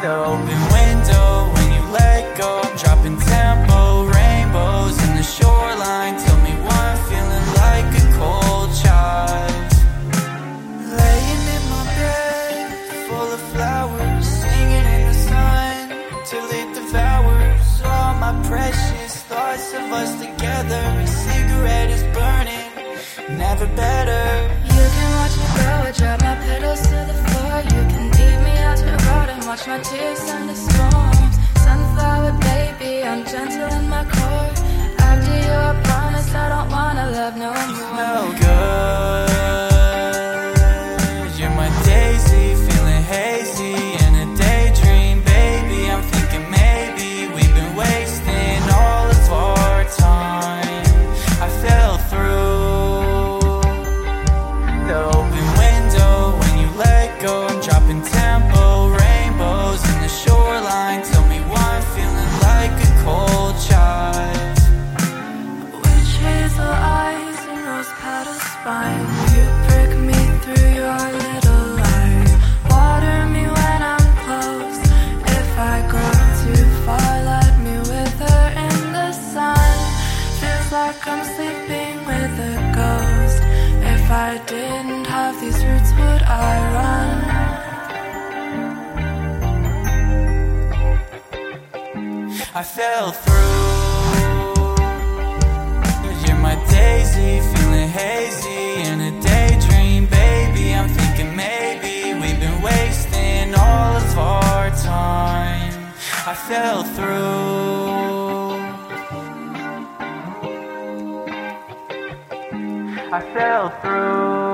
The open window when you let go. Dropping tempo, rainbows in the shoreline. Tell me why I'm feeling like a cold child. Laying in my bed, full of flowers, singing in the sun till it devours all my precious thoughts of us together. A cigarette is burning, never better. My tears turn to storms. Sunflower baby, I'm gentle in my core. After you, I promise I don't wanna love no more. No good. You're my daisy, feeling hazy in a daydream, baby. I'm thinking maybe we've been wasting all of our time. I fell through the I fell through. You're my daisy, I fell through. I fell through.